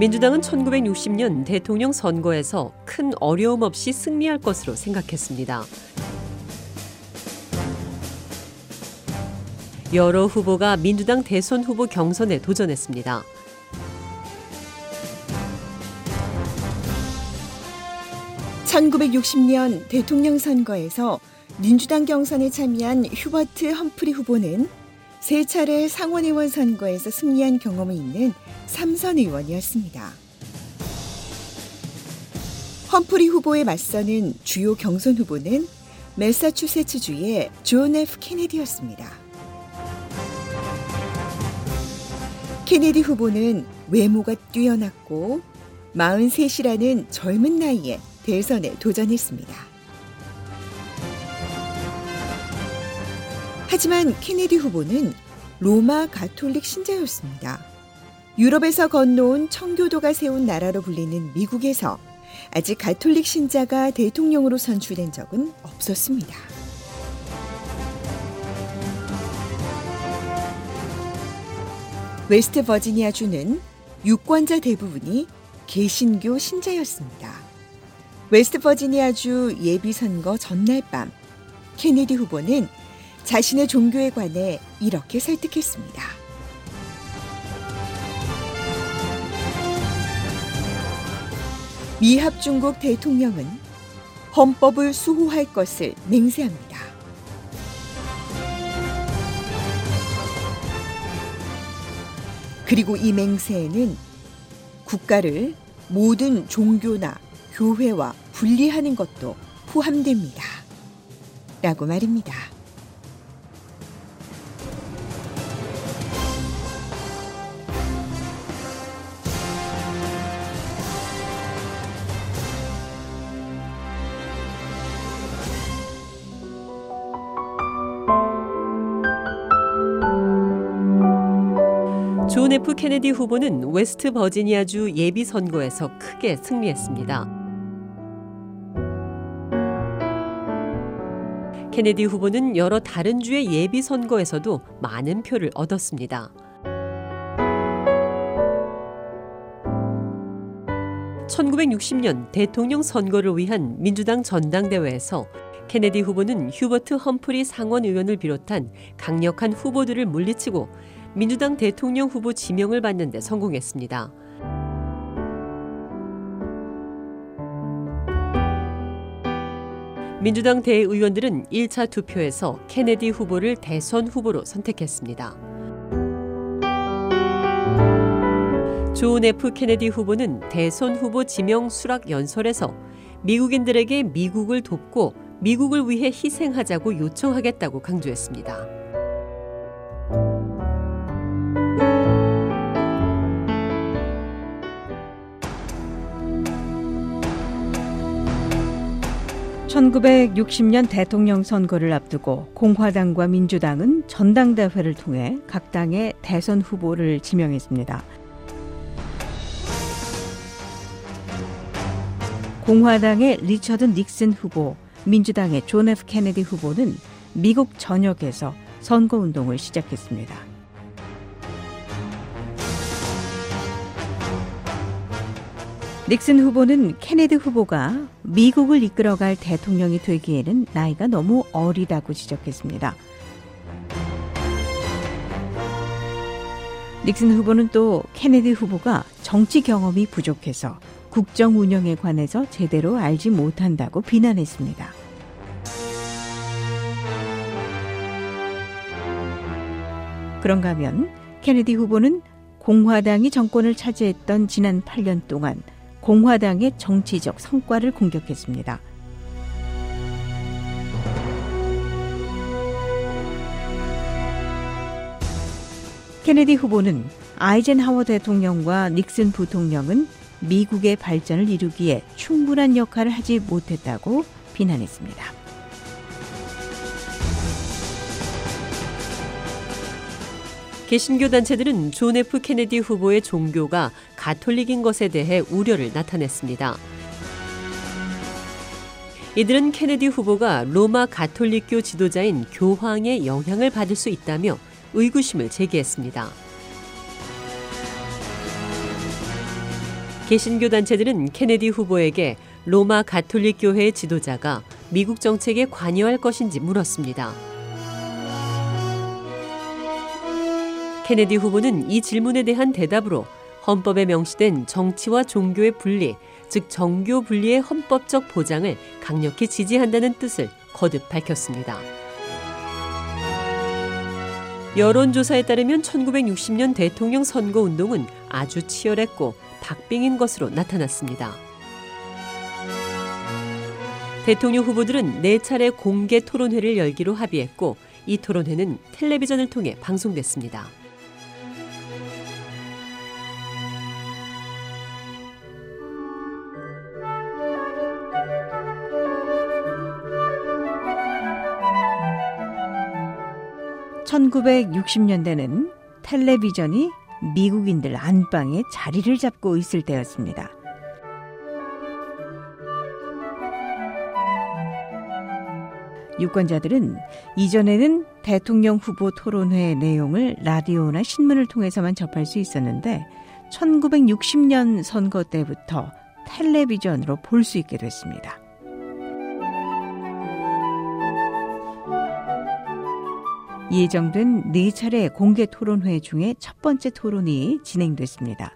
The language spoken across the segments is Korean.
민주당은 1960년 대통령 선거에서 큰 어려움 없이 승리할 것으로 생각했습니다. 여러 후보가 민주당 대선 후보 경선에 도전했습니다. (1960년) 대통령 선거에서 민주당 경선에 참여한 휴버트 험프리 후보는 세 차례 상원의원 선거에서 승리한 경험이 있는 삼선 의원이었습니다. 험프리 후보에 맞서는 주요 경선 후보는 매사추세츠주의 존 F 케네디였습니다. 케네디 후보는 외모가 뛰어났고 43이라는 젊은 나이에 대선에 도전했습니다. 하지만 케네디 후보는 로마 가톨릭 신자였습니다. 유럽에서 건너온 청교도가 세운 나라로 불리는 미국에서 아직 가톨릭 신자가 대통령으로 선출된 적은 없었습니다. 웨스트 버지니아주는 유권자 대부분이 개신교 신자였습니다. 웨스트 버지니아주 예비선거 전날 밤 케네디 후보는 자신의 종교에 관해 이렇게 설득했습니다. 미합 중국 대통령은 헌법을 수호할 것을 맹세합니다. 그리고 이 맹세에는 국가를 모든 종교나 교회와 분리하는 것도 포함됩니다. 라고 말입니다. 존 F 케네디 후보는 웨스트 버지니아주 예비 선거에서 크게 승리했습니다. 케네디 후보는 여러 다른 주의 예비 선거에서도 많은 표를 얻었습니다. 1960년 대통령 선거를 위한 민주당 전당대회에서 케네디 후보는 휴버트 험프리 상원 의원을 비롯한 강력한 후보들을 물리치고 민주당 대통령 후보 지명을 받는 데 성공했습니다. 민주당 대의원들은 1차 투표에서 케네디 후보를 대선 후보로 선택했습니다. 존 F 케네디 후보는 대선 후보 지명 수락 연설에서 미국인들에게 미국을 돕고 미국을 위해 희생하자고 요청하겠다고 강조했습니다. (1960년) 대통령 선거를 앞두고 공화당과 민주당은 전당대회를 통해 각 당의 대선 후보를 지명했습니다. 공화당의 리처드 닉슨 후보, 민주당의 존 F 케네디 후보는 미국 전역에서 선거 운동을 시작했습니다. 닉슨 후보는 케네디 후보가 미국을 이끌어갈 대통령이 되기에는 나이가 너무 어리다고 지적했습니다. 닉슨 후보는 또 케네디 후보가 정치 경험이 부족해서 국정 운영에 관해서 제대로 알지 못한다고 비난했습니다. 그런가 하면 케네디 후보는 공화당이 정권을 차지했던 지난 8년 동안 공화당의 정치적 성과를 공격했습니다. 케네디 후보는 아이젠하워 대통령과 닉슨 부통령은 미국의 발전을 이루기에 충분한 역할을 하지 못했다고 비난했습니다. 개신교 단체들은 존 F 케네디 후보의 종교가 가톨릭인 것에 대해 우려를 나타냈습니다. 이들은 케네디 후보가 로마 가톨릭교 지도자인 교황의 영향을 받을 수 있다며 의구심을 제기했습니다. 개신교 단체들은 케네디 후보에게 로마 가톨릭 교회의 지도자가 미국 정책에 관여할 것인지 물었습니다. 케네디 후보는 이 질문에 대한 대답으로 헌법에 명시된 정치와 종교의 분리, 즉 정교 분리의 헌법적 보장을 강력히 지지한다는 뜻을 거듭 밝혔습니다. 여론조사에 따르면 1960년 대통령 선거 운동은 아주 치열했고 박빙인 것으로 나타났습니다. 대통령 후보들은 네 차례 공개 토론회를 열기로 합의했고 이 토론회는 텔레비전을 통해 방송됐습니다. (1960년대는) 텔레비전이 미국인들 안방에 자리를 잡고 있을 때였습니다. 유권자들은 이전에는 대통령 후보 토론회 내용을 라디오나 신문을 통해서만 접할 수 있었는데 1960년 선거 때부터 텔레비전으로 볼 수 있게 됐습니다. 예정된 네 차례 공개 토론회 중에 첫 번째 토론이 진행됐습니다.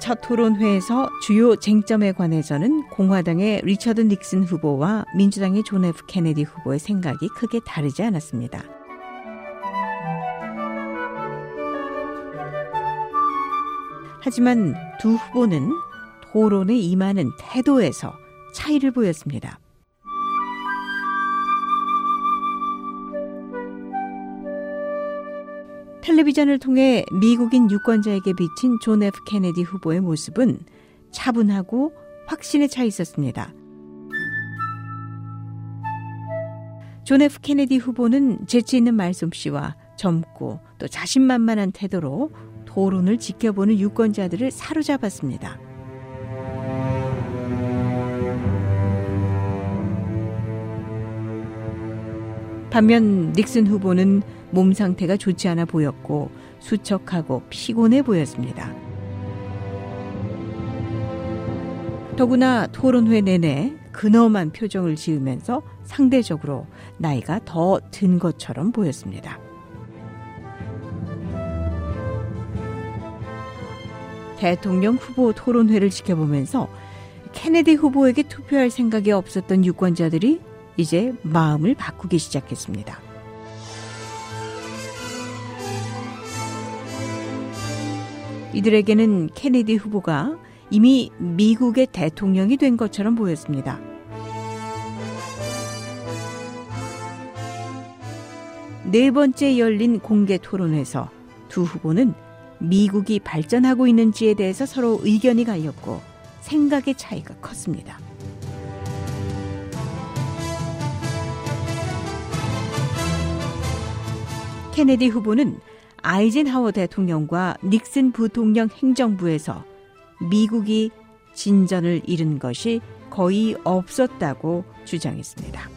첫 토론회에서 주요 쟁점에 관해서는 공화당의 리처드 닉슨 후보와 민주당의 존 F 케네디 후보의 생각이 크게 다르지 않았습니다. 하지만 두 후보는 토론에 임하는 태도에서 차이를 보였습니다. 텔레비전을 통해 미국인 유권자에게 비친 존 F 케네디 후보의 모습은 차분하고 확신에 차 있었습니다. 존 F 케네디 후보는 재치 있는 말솜씨와 젊고 또 자신만만한 태도로 토론을 지켜보는 유권자들을 사로잡았습니다. 반면 닉슨 후보는 몸 상태가 좋지 않아 보였고 수척하고 피곤해 보였습니다. 더구나 토론회 내내 근엄한 표정을 지으면서 상대적으로 나이가 더 든 것처럼 보였습니다. 대통령 후보 토론회를 지켜보면서 케네디 후보에게 투표할 생각이 없었던 유권자들이 이제 마음을 바꾸기 시작했습니다. 이들에게는 케네디 후보가 이미 미국의 대통령이 된 것처럼 보였습니다. 네 번째 열린 공개 토론에서 두 후보는 미국이 발전하고 있는지에 대해서 서로 의견이 갈렸고 생각의 차이가 컸습니다. 케네디 후보는 아이젠하워 대통령과 닉슨 부통령 행정부에서 미국이 진전을 잃은 것이 거의 없었다고 주장했습니다.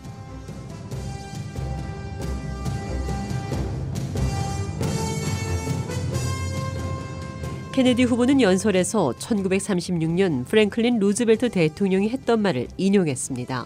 케네디 후보는 연설에서 1936년 프랭클린 루즈벨트 대통령이 했던 말을 인용했습니다.